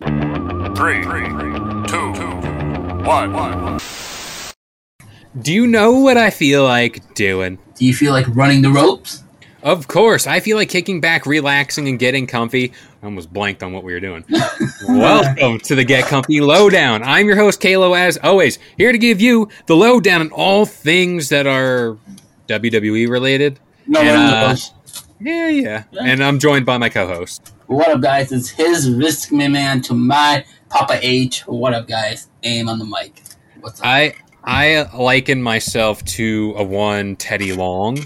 Three, two, one. Do you know what I feel like doing? Do you feel like running the ropes? Of course, I feel like kicking back, relaxing, and getting comfy. I almost blanked on what we were doing. Welcome to the Get Comfy Lowdown. I'm your host, Kalo, as always, here to give you the lowdown on all things that are WWE related. No And, running the uh, ropes. Yeah, yeah. And I'm joined by my co host. What up, guys? It's his risk me man to my Papa H. What up, guys? Aim on the mic. What's up? I I liken myself to a one Teddy Long.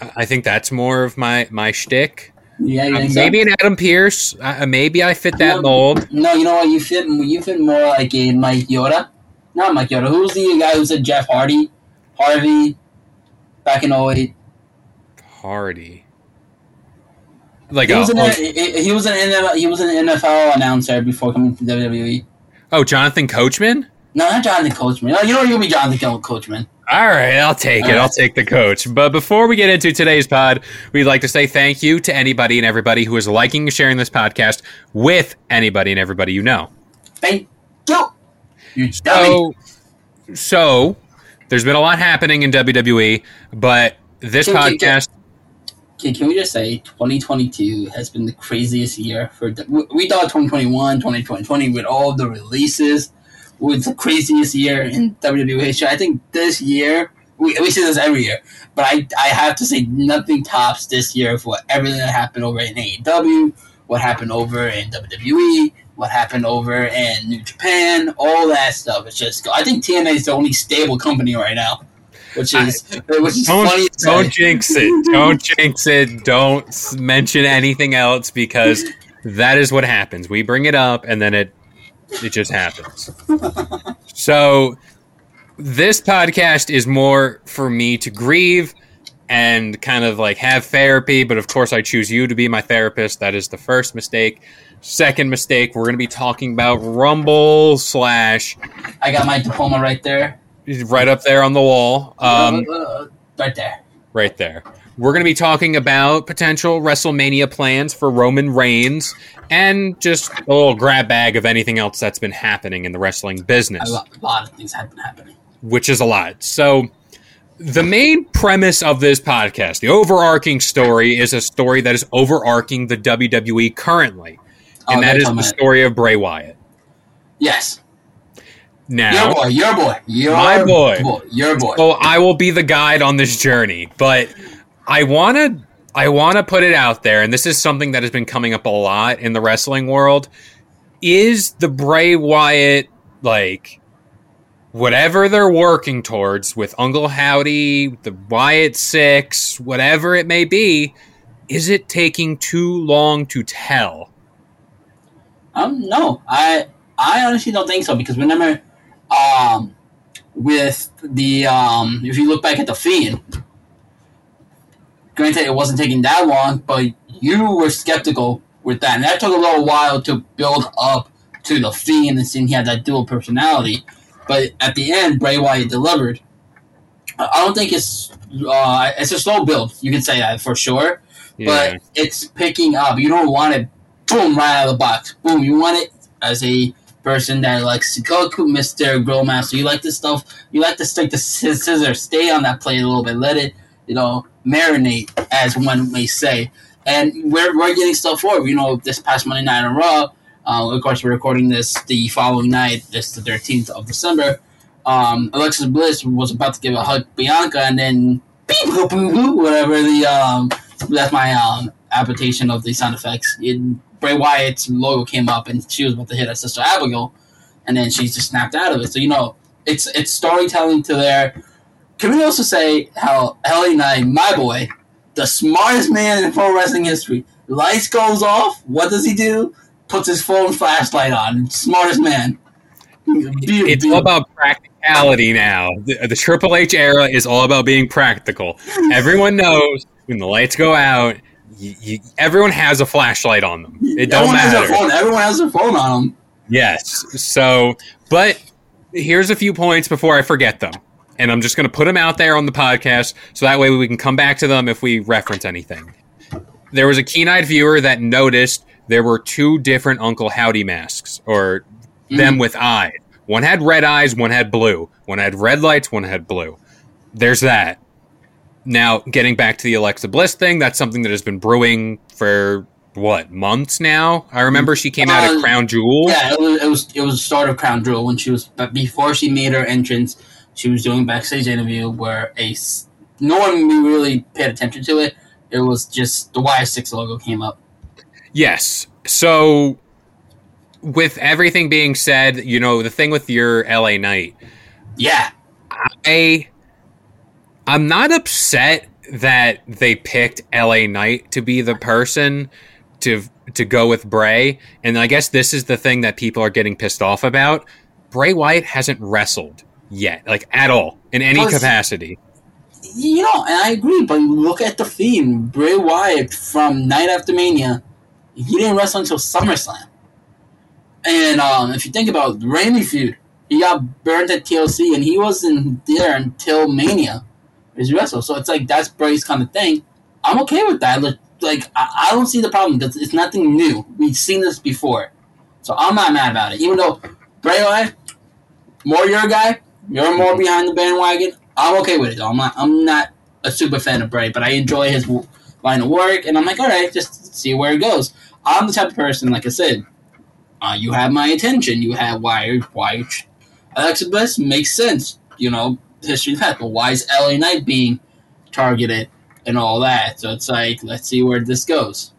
I- I think that's more of my my shtick. yeah, you Uh, think so? maybe an Adam Pearce. Uh, maybe I fit that No, mold. No, you know what? You fit. You fit more like a Mike Yoda. Not Mike Yoda. Who's the guy who said Jeff Hardy? Harvey. Back in 08. Hardy. Like He a, was, uh, an, oh, he, he was an NFL, he was an NFL announcer before coming to WWE. oh, Jonathan Coachman. No, not Jonathan Coachman. You don't even be Jonathan Coachman. All right, I'll take it. I'll take the coach. But before we get into today's pod, we'd like to say thank you to anybody and everybody who is liking and sharing this podcast with anybody and everybody you know. Thank you. You. So, so there's been a lot happening in WWE, but this podcast. Can, can we just say 2022 has been the craziest year for we thought 2021 2020 with all the releases was the craziest year in WWE history. I think this year we, we say this every year, but I I have to say nothing tops this year for everything that happened over in AEW, what happened over in WWE, what happened over in New Japan, all that stuff. It's just I think TNA is the only stable company right now, which is which is. Don't, to don't jinx it. Don't jinx it. Don't mention anything else because that is what happens. We bring it up and then it it just happens. So this podcast is more for me to grieve and kind of like have therapy, but of course I choose you to be my therapist. That is the first mistake. Second mistake, we're going to be talking about Rumble slash I got my diploma right there. Right up there on the wall. Um, Uh, right there. right there. We're going to be talking about potential WrestleMania plans for Roman Reigns and just a little grab bag of anything else that's been happening in the wrestling A business, lot, a lot of things have been happening. which is a lot. So, the main premise of this podcast, the overarching story, is a story that is overarching the WWE currently, Oh, and that that's the story of Bray Wyatt. Yes. Now, Your boy, your boy, your My boy. your boy. So I will be the guide on this journey, but I want to I want to put it out there and this is something that has been coming up a lot in the wrestling world is the Bray Wyatt like whatever they're working towards with Uncle Howdy, the Wyatt 6, whatever it may be, is it taking too long to tell? Um, no, I I honestly don't think so because whenever, um, with the um, if you look back at the Fiend, granted it wasn't taking that long, but you were skeptical with that, and that took a little while to build up to the Fiend and seeing he had that dual personality. But at the end, Bray Wyatt delivered. I don't think it's uh, it's a slow build. You can say that for sure but it's picking up. You don't want it boom right out of the box. Boom. You want it as a person that likes to go Mr. Grill Master. You like this stuff. You like to stick the sci- scissor, stay on that plate a little bit, let it, you know, marinate, as one may say. and we're, we're getting stuff forward. You know, this past Monday night on Raw, uh, of course, we're recording this the following night, this the 13th of December. Um, Alexa Bliss was about to give a hug Bianca, and then beep, boop, boop, boop, whatever the um, that's my um, application of the sound effects. It, Bray Wyatt's logo came up, and she was about to hit her sister Abigail, and then she just snapped out of it. So you know, it's it's storytelling to there. Can we also say how LA Knight, my boy, the smartest man in pro wrestling history, lights goes off. What does he do? Puts his phone flashlight on. Smartest man. It's all about practicality now. The, the Triple H era is all about being practical. Everyone knows when the lights go out, you, you, everyone has a flashlight on them. It don't Everyone has matter. their phone. Everyone has a phone on them. Yes. So, but here's a few points before I forget them. And I'm just going to put them out there on the podcast so that way we can come back to them if we reference anything. There was a keen eyed viewer that noticed there were two different Uncle Howdy masks, or mm. them with eyes. One had red eyes, one had blue. One had red lights, one had blue. There's that. Now, getting back to the Alexa Bliss thing, that's something that has been brewing for what months now. I remember she came out Uh, at Crown Jewel. Yeah, it was, it was it was the start of Crown Jewel when she was but before she made her entrance, she was doing backstage interview where a no one really paid attention to it. It was just the Y6 logo came up. Yes. So, with everything being said, you know the thing with your LA Knight, Yeah, I I'm not upset that they picked LA Knight to be the person to to go with Bray, and I guess this is the thing that people are getting pissed off about. Bray Wyatt hasn't wrestled yet, like at all in any capacity. you know, and I agree. But look at the theme: Bray Wyatt from Night After Mania. He didn't wrestle until SummerSlam. And um, if you think about Randy feud, he got burnt at TLC, and he wasn't there until Mania. His wrestle, so it's like that's Bray's kind of thing. I'm okay with that. Like, like I, I don't see the problem. It's, it's nothing new. We've seen this before, so I'm not mad about it. Even though Bray Wyatt, more your guy, you're more behind the bandwagon. I'm okay with it though. I'm not. I'm not a super fan of Bray, but I enjoy his line of work, and I'm like, all right, just see where it goes. I'm the type of person, like I said, uh, you have my attention. You have why why Alexa Bliss makes sense. You know, history of that, but why is LA Knight being targeted and all that? So it's like, let's see where this goes.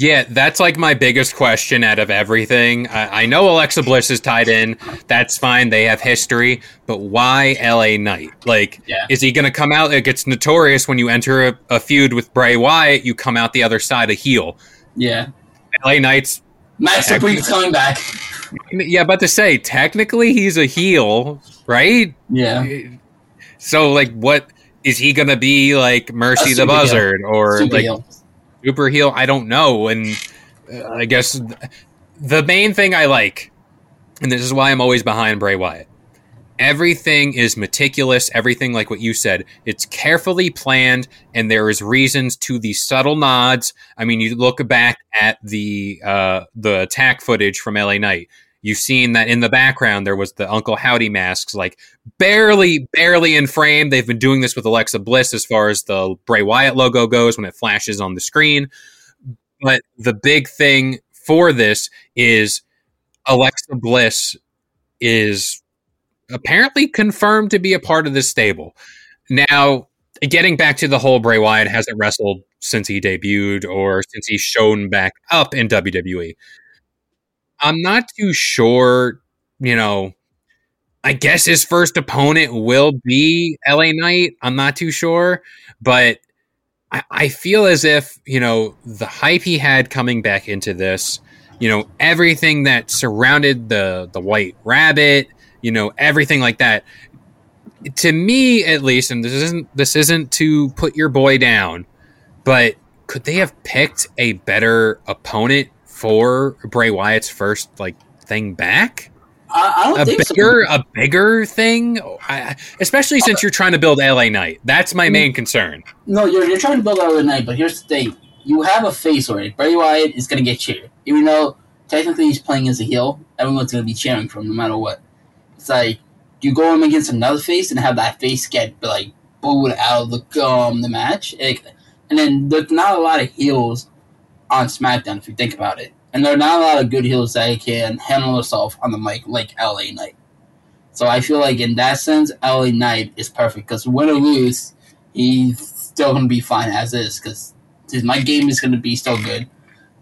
Yeah, that's like my biggest question out of everything. I, I know Alexa Bliss is tied in. That's fine. They have history. But why LA Knight? Like, Yeah. is he going to come out? It gets notorious when you enter a, a feud with Bray Wyatt, you come out the other side a heel. Yeah, LA Knight's, Max Dupri's coming back. yeah, about to say, technically he's a heel, right? Yeah, eh, So, like, what is he to be like Mercy the super heel. Buzzard or super like heel. super heel i don't know and uh, i guess th- the main thing i like and this is why i'm always behind bray wyatt everything is meticulous everything like what you said it's carefully planned and there is reasons to the subtle nods i mean you look back at the uh the attack footage from la knight you've seen that in the background there was the uncle howdy masks like barely barely in frame. They've been doing this with alexa bliss as far as the bray wyatt logo goes when it flashes on the screen. But the big thing for this is alexa bliss is apparently confirmed to be a part of this stable. Now getting back to the whole bray wyatt hasn't wrestled since he debuted or since he's shown back up in wwe i'm not too sure you know I guess his first opponent will be LA Knight. I'm not too sure, but I, I feel as if, you know, the hype he had coming back into this, you know, everything that surrounded the the white rabbit, you know, everything like that. To me at least, and this isn't this isn't to put your boy down, but could they have picked a better opponent for Bray Wyatt's first like thing back? I, I don't a think so. bigger a bigger thing I, especially since you're trying to build la knight that's my main concern No, you're, you're trying to build LA a Knight, but here's the thing. You have a face already. Bray Wyatt is going to get cheered. Even though technically he's playing as a heel, everyone's going to be cheering for him no matter what. It's like, you go him against another face and have that face get, like, booed out of the, um, the match. Like, and then there's not a lot of heels on SmackDown if you think about it, and there are not a lot of good heels that can handle themselves on the mic like LA Knight. So I feel like in that sense, LA Knight is perfect because win or lose, he's still gonna be fine as is because my game is gonna be still good.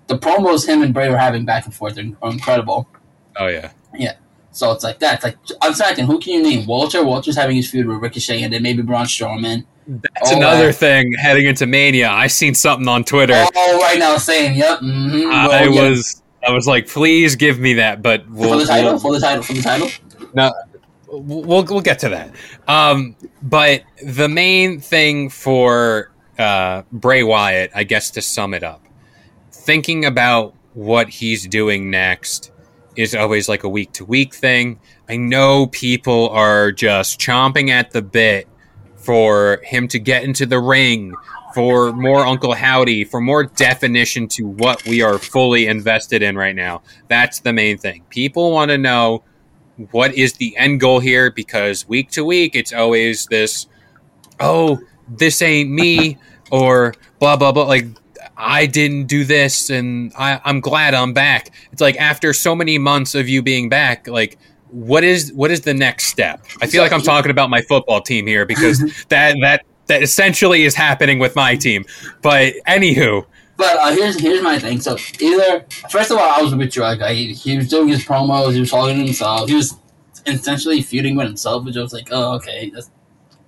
The promos him and Bray are having back and forth are, are incredible. Oh yeah. Yeah. So it's like that. It's like on SmackDown, who can you name? Walter. Walter's having his feud with Ricochet, and then maybe Braun Strowman. That's All another thing heading into Mania. I seen something on Twitter. Oh, right now, saying, yep. Mm-hmm, I was I was like, please give me that, but for we'll, the title, we'll- for the title, for the title. no, we'll we'll get to that. Um, but the main thing for uh, Bray Wyatt, I guess, to sum it up, thinking about what he's doing next is always like a week to week thing. I know people are just chomping at the bit for him to get into the ring, for more Uncle Howdy, for more definition to what we are fully invested in right now. That's the main thing. People want to know what is the end goal here because week to week it's always this oh this ain't me or blah blah blah like i didn't do this and I, i'm glad i'm back it's like after so many months of you being back like what is what is the next step i feel like i'm talking about my football team here because that that that essentially is happening with my team but anywho But uh, here's here's my thing. So either first of all, I was with you. Like I, he was doing his promos, he was talking to himself, he was essentially feuding with himself, which I was like, oh okay, that's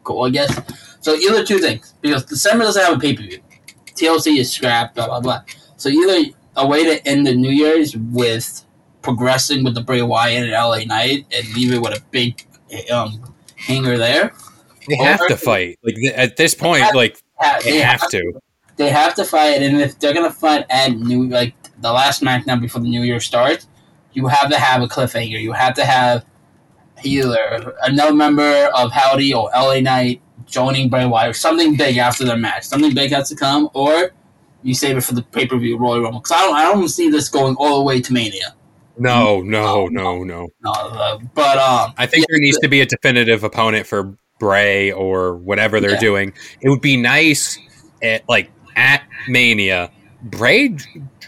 cool, I guess. So either two things because December doesn't have a pay per view, TLC is scrapped, blah blah blah. So either a way to end the New Year's with progressing with the Bray Wyatt and LA Knight and leave it with a big um hanger there. they have to fight like at this point like Ha- they have to they have to fight, and if they're gonna fight at new like the last SmackDown before the New Year starts, you have to have a cliffhanger. You have to have either another member of Howdy or LA Knight joining Bray Wyatt, or something big after their match. Something big has to come, or you save it for the pay per view Royal Rumble. Because I don't, I don't see this going all the way to Mania. No no no no No, uh, but um, I think there needs to be a definitive opponent for Bray or whatever they're Yeah. doing. It would be nice at like at Mania. Bray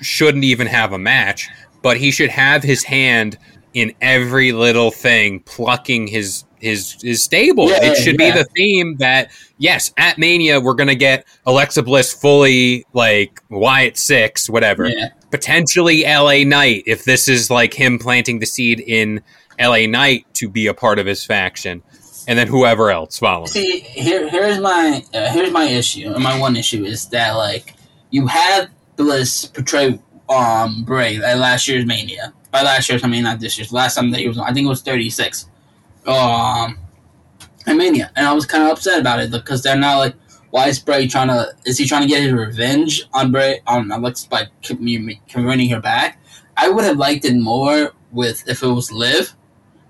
shouldn't even have a match, but he should have his hand in every little thing, plucking his his his stable. Yeah, it should yeah. be the theme that yes, at Mania we're gonna get Alexa Bliss fully like Wyatt six, whatever yeah. Potentially LA Knight if this is like him planting the seed in LA Knight to be a part of his faction, and then whoever else follow. See, here, here's my, uh, here's my issue. And my one issue is that like you had Bliss portray um Bray at last year's Mania. By last year's, I mean not this year's. Last time that he was, on, I think it was 36. Um, at Mania, and I was kind of upset about it because they're not like, why is Bray trying to? Is he trying to get his revenge on Bray on Alexa by converting her back? I would have liked it more with if it was Liv,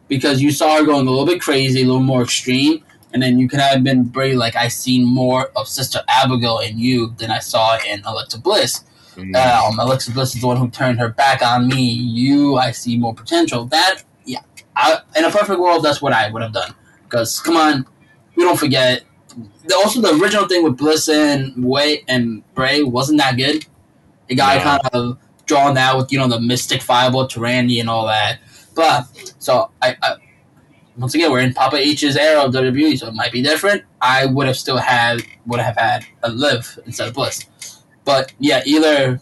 because you saw her going a little bit crazy, a little more extreme, and then you could have been Bray like I seen more of Sister Abigail in you than I saw in Alexa Bliss. Mm. Um, Alexa Bliss is the one who turned her back on me. You, I see more potential. That, yeah, I, in a perfect world, that's what I would have done. Because come on, we don't forget. The, also, the original thing with Bliss and Way and Bray wasn't that good. It got No. kind of drawn out with you know the Mystic Fireball to Randy and all that. But so I, I once again we're in Papa H's era of WWE, so it might be different. I would have still had would have had a Liv instead of Bliss. But yeah, either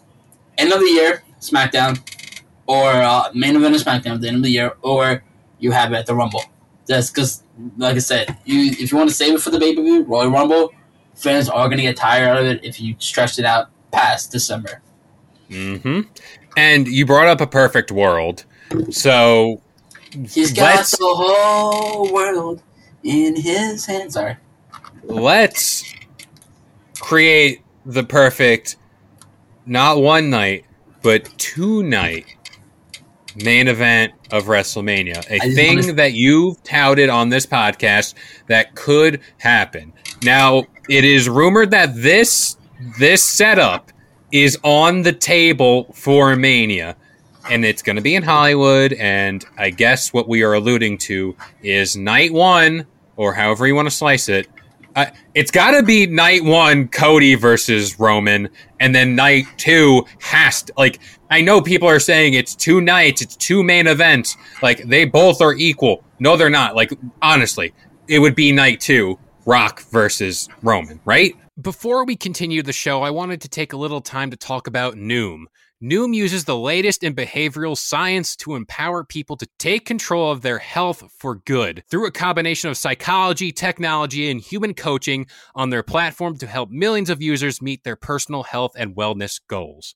end of the year SmackDown or uh, main event of SmackDown at the end of the year, or you have it at the Rumble. That's because, like I said, you if you want to save it for the pay per view Royal Rumble, fans are gonna get tired out of it if you stretch it out past December. hmm And you brought up a perfect world, so He's got the whole world in his hands. Sorry. let's create the perfect, not one night, but two night main event of WrestleMania. A thing wanna- that you've touted on this podcast that could happen. Now, it is rumored that this this setup is on the table for Mania. And it's going to be in Hollywood. And I guess what we are alluding to is night one, or however you want to slice it, Uh, it's got to be night one, Cody versus Roman, and then night two has to like. I know people are saying it's two nights, it's two main events, like they both are equal. No, they're not. Like honestly, it would be night two, Rock versus Roman, right? Before we continue the show, I wanted to take a little time to talk about Noom. Noom uses the latest in behavioral science to empower people to take control of their health for good through a combination of psychology, technology, and human coaching on their platform to help millions of users meet their personal health and wellness goals.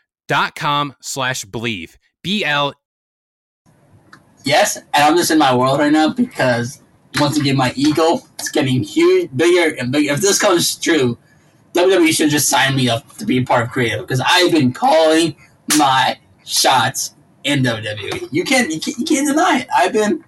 dot com slash believe. B L. Yes, and I'm just in my world right now because once again my ego is getting huge, bigger and bigger. If this comes true, WWE should just sign me up to be a part of creative because I've been calling my shots in WWE. You can't, you can't, you can't deny it. I've been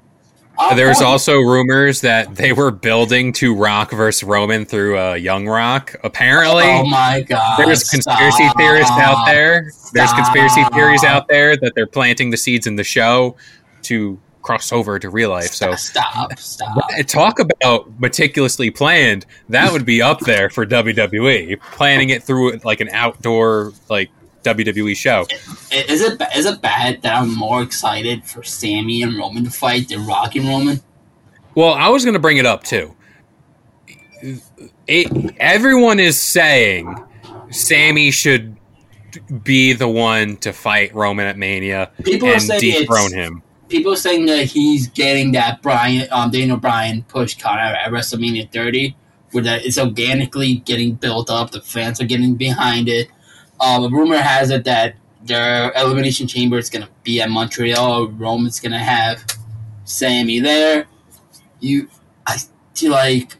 there's also rumors that they were building to Rock versus Roman through uh, Young Rock. Apparently, oh my god! There's conspiracy stop, theorists out there. There's conspiracy theories out there that they're planting the seeds in the show to cross over to real life. So stop, stop. Talk about meticulously planned. That would be up there for WWE. Planning it through like an outdoor like WWE show. Is it is it bad that I'm more excited for Sami and Roman to fight than Rock and Roman? Well, I was going to bring it up too. It, everyone is saying Sami should be the one to fight Roman at Mania people and dethrone him. People are saying that he's getting that Brian, um, Daniel Bryan push card at WrestleMania 30, where that it's organically getting built up. The fans are getting behind it um, a rumor has it that their elimination chamber is going to be at Montreal. Rome is going to have Sami there. You, I feel like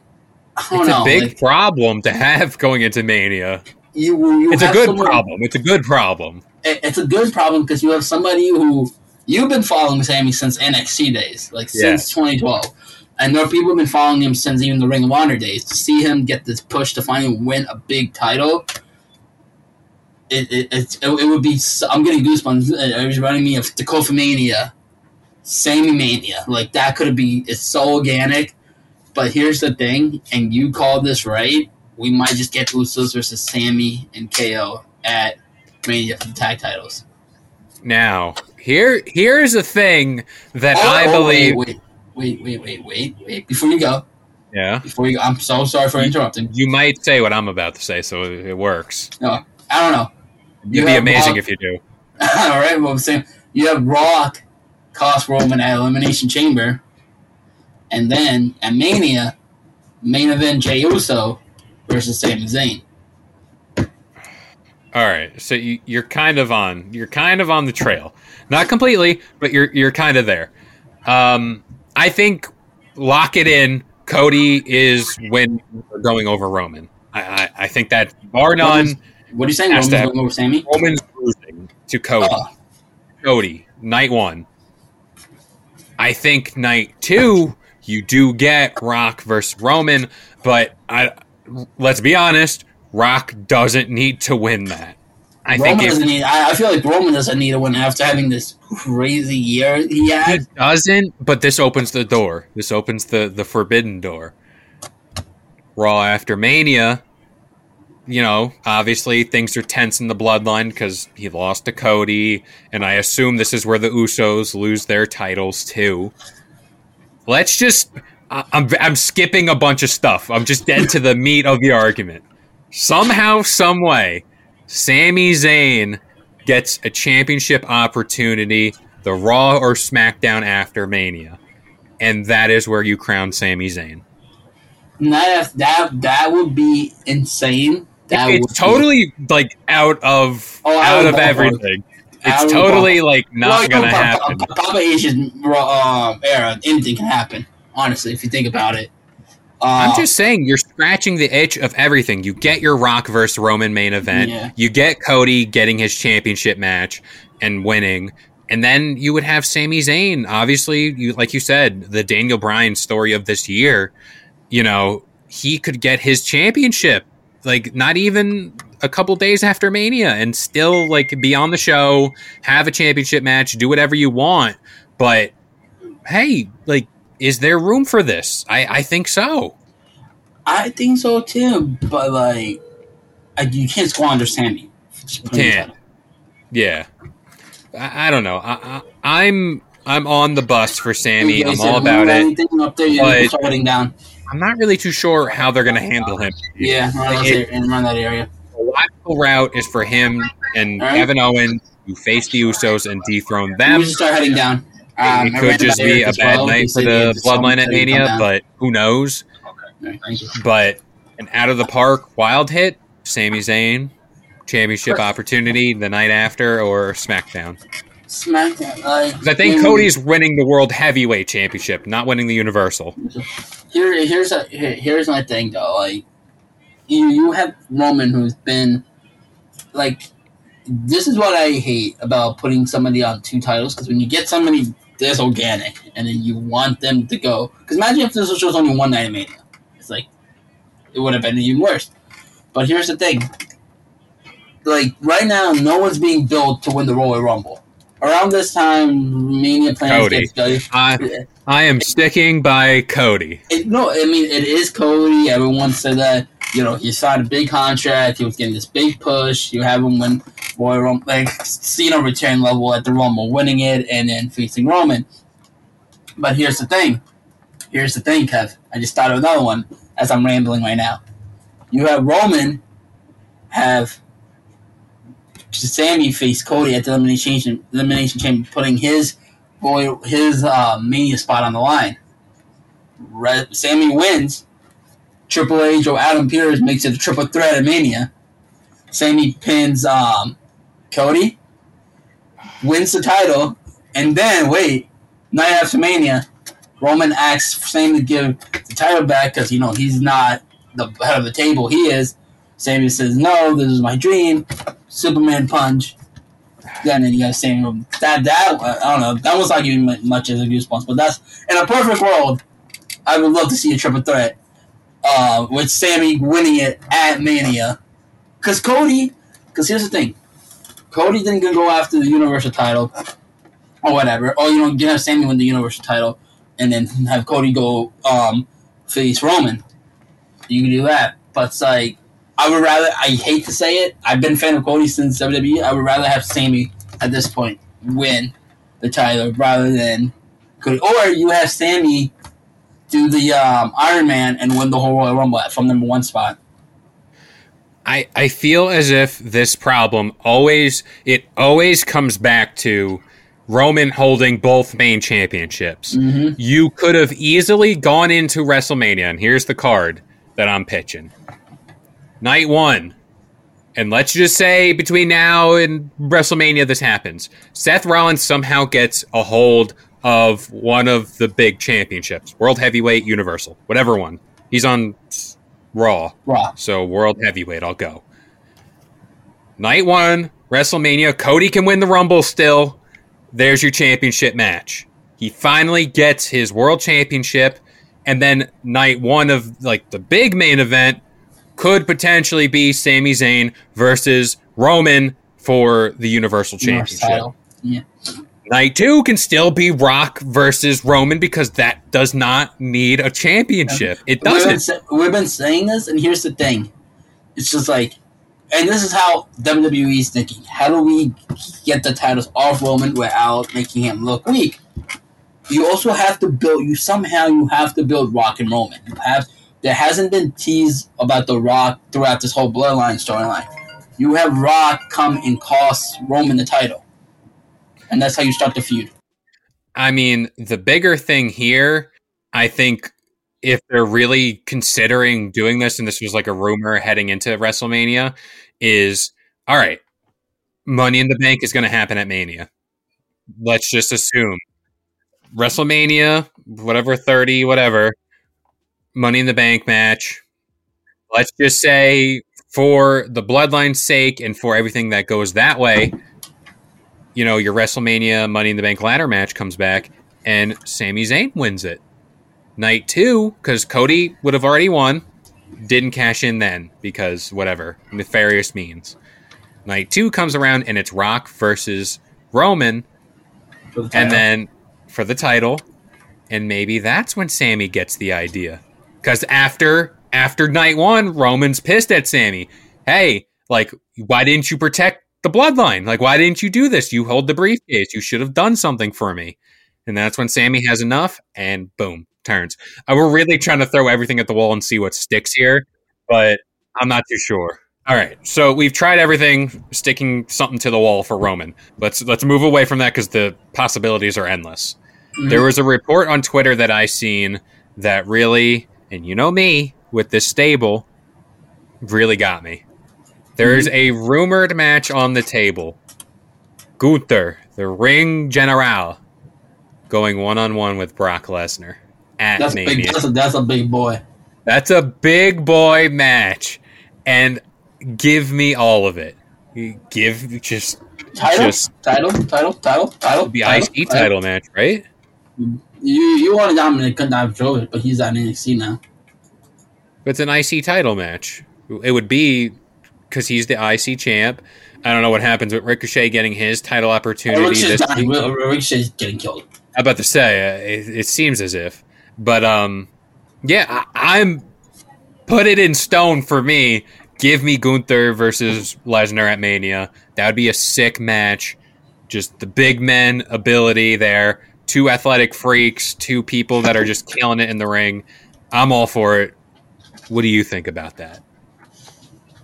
I don't it's know. a big like, problem to have going into Mania. You, you it's a good problem. It's a good problem. It, it's a good problem because you have somebody who you've been following Sami since NXT days, like since 2012. And there are people who've been following him since even the Ring of Honor days. To see him get this push to finally win a big title it, it, it, it would be. I'm getting goosebumps. Uh, it was reminding me of Takofa Mania, Sami Mania. Like that could be. It's so organic. But here's the thing, and you called this right. We might just get Usos versus Sami and KO at Mania for the tag titles. Now, here here's a thing that oh, I oh, believe. Wait, wait, wait, wait, wait, wait. Before you go. Yeah. Before you, go, I'm so sorry for interrupting. You might say what I'm about to say, so it works. No, I don't know. It'd be amazing Rock, if you do. all right, well, I'm saying you have Rock cost Roman at Elimination Chamber, and then at Mania, main event Jey Uso versus Sami Zayn. All right, so you, you're kind of on you're kind of on the trail, not completely, but you're you're kind of there. Um, I think lock it in. Cody is when going over Roman. I, I, I think that bar none. What are you saying? Roman's going over Sami? Roman's losing to Cody. Uh, Cody, night one. I think night two, you do get Rock versus Roman, but I let's be honest, Rock doesn't need to win that. I Roman think if doesn't need. I, I feel like Roman doesn't need a win after having this crazy year he he doesn't, but this opens the door. This opens the the forbidden door. Raw after Mania, you know, obviously things are tense in the bloodline because he lost to Cody, and I assume this is where the Usos lose their titles too. Let's just. I- I'm, I'm skipping a bunch of stuff. I'm just dead to the meat of the argument. Somehow, some way, Sami Zayn gets a championship opportunity, the Raw or SmackDown after Mania, and that is where you crown Sami Zayn. And that that that would be insane. That would it's be- totally like out of Oh, out out of of the ballpark. everything. out It's totally ballpark. like not Well, gonna Pa- Pa- happen. Pa- Papa H's um, era, anything can happen. Honestly, if you think about it. Uh, I'm just saying, you're scratching the itch of everything. You get your Rock versus Roman main event. Yeah. You get Cody getting his championship match and winning, and then you would have Sami Zayn. Obviously, you like you said, the Daniel Bryan story of this year. You know, he could get his championship like not even a couple days after Mania, and still like be on the show, have a championship match, do whatever you want. But hey, like. Is there room for this? I, I think so. I think so too, but like, I, you can't squander Sami. Just put him Can't. Yeah, I, I don't know. I, I, I'm I'm on the bus for Sami. I'm all about it. Up there, you But- start down. I'm not really too sure how they're going to handle him. Yeah, around, It- that, around that area. The logical route is for him and right. Kevin Owens to face the Usos and dethrone We them. should start heading down. Um, it could just be a bad well. Night for the Bloodline at said he'd come Mania, but who knows? You. But an out of the park wild hit, Sami Zayn, championship opportunity the night after or SmackDown. SmackDown. Like, I think Cody's winning the World Heavyweight Championship, not winning the Universal. Here, here's a here, here's my thing though. Like, you you have Roman who's been like, this is what I hate about putting somebody on two titles because when you get somebody that's organic and then you want them to go because imagine if this was only one night of Mania, it's like it would have been even worse. But here's the thing. Like right now, no one's being built to win the Royal Rumble. Around this time, Mania plans Cody. get built. I, am sticking by Cody. It, no, I mean it is Cody. Everyone said that you know he signed a big contract. He was getting this big push. You have him win Royal Rumble, like Cena return level at the Rumble, winning it and then facing Roman. But here's the thing. Here's the thing, Kev. I just thought of another one as I'm rambling right now. You have Roman have Sami face Cody at the elimination elimination chamber, putting his boy his uh, mania spot on the line. Re- Sami wins. Triple H or Adam Pearce makes it a triple threat at Mania. Sami pins um, Cody, wins the title, and then wait, night after Mania, Roman asks Sami to give the title back because you know he's not the head of the table. He is. Sami says, "No, this is my dream." Superman punch. Then you got Sami. That that I don't know. That was not giving much as a goosebumps, but that's in a perfect world. I would love to see a triple threat uh, with Sami winning it at Mania. Because Cody, because here's the thing Cody didn't go after the Universal title or whatever. Or, you know, you have Sami win the Universal title and then have Cody go um, face Roman. You can do that. But it's like, I would rather, I hate to say it, I've been a fan of Cody since WWE. I would rather have Sami at this point win the title rather than Cody. Or you have Sami do the um, Iron Man and win the whole Royal Rumble from number one spot. I, I feel as if this problem always it always comes back to Roman holding both main championships. Mm-hmm. You could have easily gone into WrestleMania, and here's the card that I'm pitching. Night one. And let's just say between now and WrestleMania this happens. Seth Rollins somehow gets a hold of one of the big championships. World Heavyweight, Universal, whatever one. He's on Raw. Raw. So world heavyweight, I'll go. Night one, WrestleMania. Cody can win the Rumble still. There's your championship match. He finally gets his world championship, and then night one of like the big main event could potentially be Sami Zayn versus Roman for the Universal Championship. Yeah. Night two can still be Rock versus Roman because that does not need a championship. It We've been, doesn't. we've been saying this, and here's the thing: it's just like, and this is how WWE is thinking. How do we get the titles off Roman without making him look weak? You also have to build. You somehow you have to build Rock and Roman. You have. There hasn't been teased about the Rock throughout this whole Bloodline storyline. You have Rock come and cost Roman the title, and that's how you start the feud. I mean, the bigger thing here, I think, if they're really considering doing this, and this was like a rumor heading into WrestleMania, is all right, Money in the Bank is going to happen at Mania. Let's just assume WrestleMania, whatever, 30, whatever, Money in the Bank match. Let's just say, for the bloodline's sake and for everything that goes that way, you know, your WrestleMania Money in the Bank ladder match comes back and Sami Zayn wins it. Night two, because Cody would have already won, didn't cash in then because whatever, nefarious means. Night two comes around and it's Rock versus Roman, the and then for the title, and maybe that's when Sami gets the idea. Because after after night one, Roman's pissed at Sami. Hey, like, why didn't you protect the bloodline? Like, why didn't you do this? You hold the briefcase. You should have done something for me. And that's when Sami has enough, and boom, turns. Uh, we're really trying to throw everything at the wall and see what sticks here, but I'm not too sure. All right, so we've tried everything, sticking something to the wall for Roman. Let's let's move away from that because the possibilities are endless. Mhm. There was a report on Twitter that I seen that really, and you know me with this stable, really got me. There's mm-hmm. a rumored match on the table. Gunther, the Ring General, going one on one with Brock Lesnar at that's Mania. big. That's a, that's a big boy. That's a big boy match, and give me all of it. Give just Title, Just- title, title, title, title. the IC title match, right? You you wanted Dominik Dijakovic, but he's on NXT now. It's an IC title match. It would be because he's the IC champ. I don't know what happens with Ricochet getting his title opportunity. Ricochet's, This dying. Ricochet's getting killed. I'm about to say uh, it, it seems as if, but um, yeah, I, I'm put it in stone for me. Give me Gunther versus Lesnar at Mania. That would be a sick match. Just the big men ability there. Two athletic freaks, two people that are just killing it in the ring. I'm all for it. What do you think about that?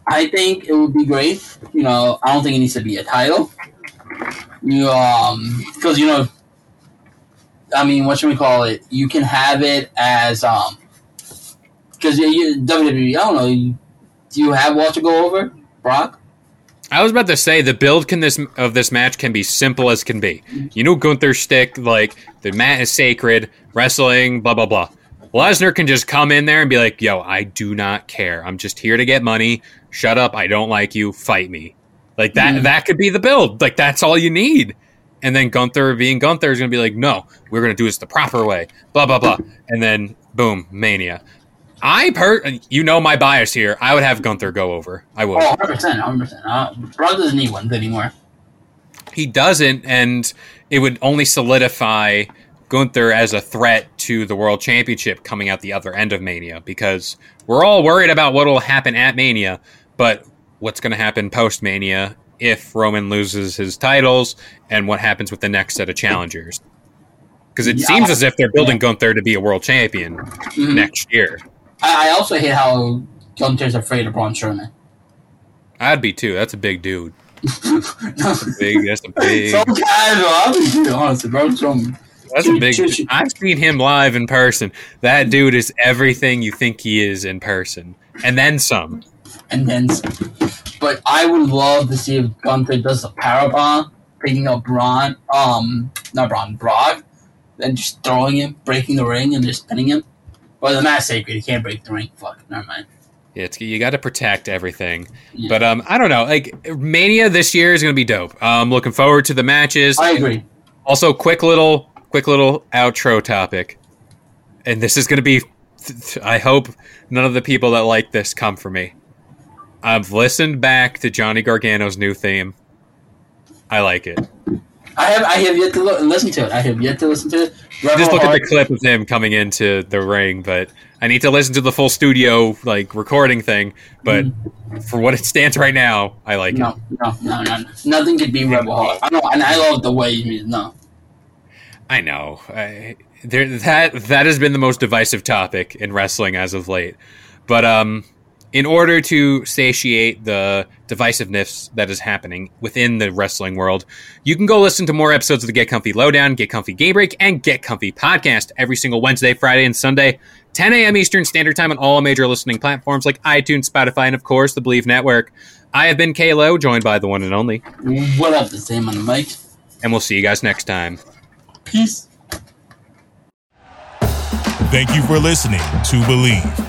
I think it would be great. You know, I don't think it needs to be a title. You um, because you know, I mean, what should we call it? You can have it as um, because WWE. I don't know. You, do you have Walter go over Brock? I was about to say the build can this of this match can be simple as can be. You know Gunther's stick, like the mat is sacred, wrestling, blah blah blah. Lesnar can just come in there and be like, "Yo, I do not care. I'm just here to get money. Shut up. I don't like you. Fight me." Like that. Mhm. That could be the build. Like that's all you need. And then Gunther, being Gunther, is going to be like, "No, we're going to do this the proper way." Blah blah blah. And then boom, Mania. I per you know my bias here. I would have Gunther go over. I would. Oh, 100 percent, hundred percent. Uh, Brock doesn't need one anymore. he doesn't, and it would only solidify Gunther as a threat to the world championship coming out the other end of Mania because we're all worried about what will happen at Mania, but what's going to happen post Mania if Roman loses his titles and what happens with the next set of challengers? Because it Yeah. seems as if they're building Gunther to be a world champion Mhm. next year. I, I also hate how Gunther's afraid of Braun Strowman. I'd be too. That's a big dude. that's a Big. That's a big. so casual. I'll be serious, honestly, Braun Strowman. That's a big. choo. I've seen him live in person. That dude is everything you think he is in person, and then some. and then some. But I would love to see if Gunther does a power bomb, picking up Braun, um, not Braun, Brock, then just throwing him, breaking the ring, and just pinning him. Well, the match sacred. You can't break the ring. Fuck, never mind. Yeah, It's, you got to protect everything. Yeah. But um, I don't know. Like Mania this year is going to be dope. I'm looking forward to the matches. I agree. Also, quick little, quick little outro topic, and this is going to be. I hope none of the people that like this come for me. I've listened back to Johnny Gargano's new theme. I like it. I have I have yet to listen to it. I have yet to listen to it. I just Rebel look at the clip of him coming into the ring, but I need to listen to the full studio like recording thing. But for what it stands right now, I like it. No, no, no, no. Nothing could be Rebel Heart. I know, and I love the way he no. I know. I, there, that that has been the most divisive topic in wrestling as of late. But um, in order to satiate the divisiveness that is happening within the wrestling world, you can go listen to more episodes of the Get Comfy Lowdown, Get Comfy Game Break, and Get Comfy podcast every single Wednesday, Friday, and Sunday, 10 a.m. Eastern Standard Time on all major listening platforms like iTunes, Spotify, and of course the Bleav Network. I have been Kalo, joined by the one and only, What up? The same on the mic. and we'll see you guys next time. Peace. Thank you for listening to Bleav.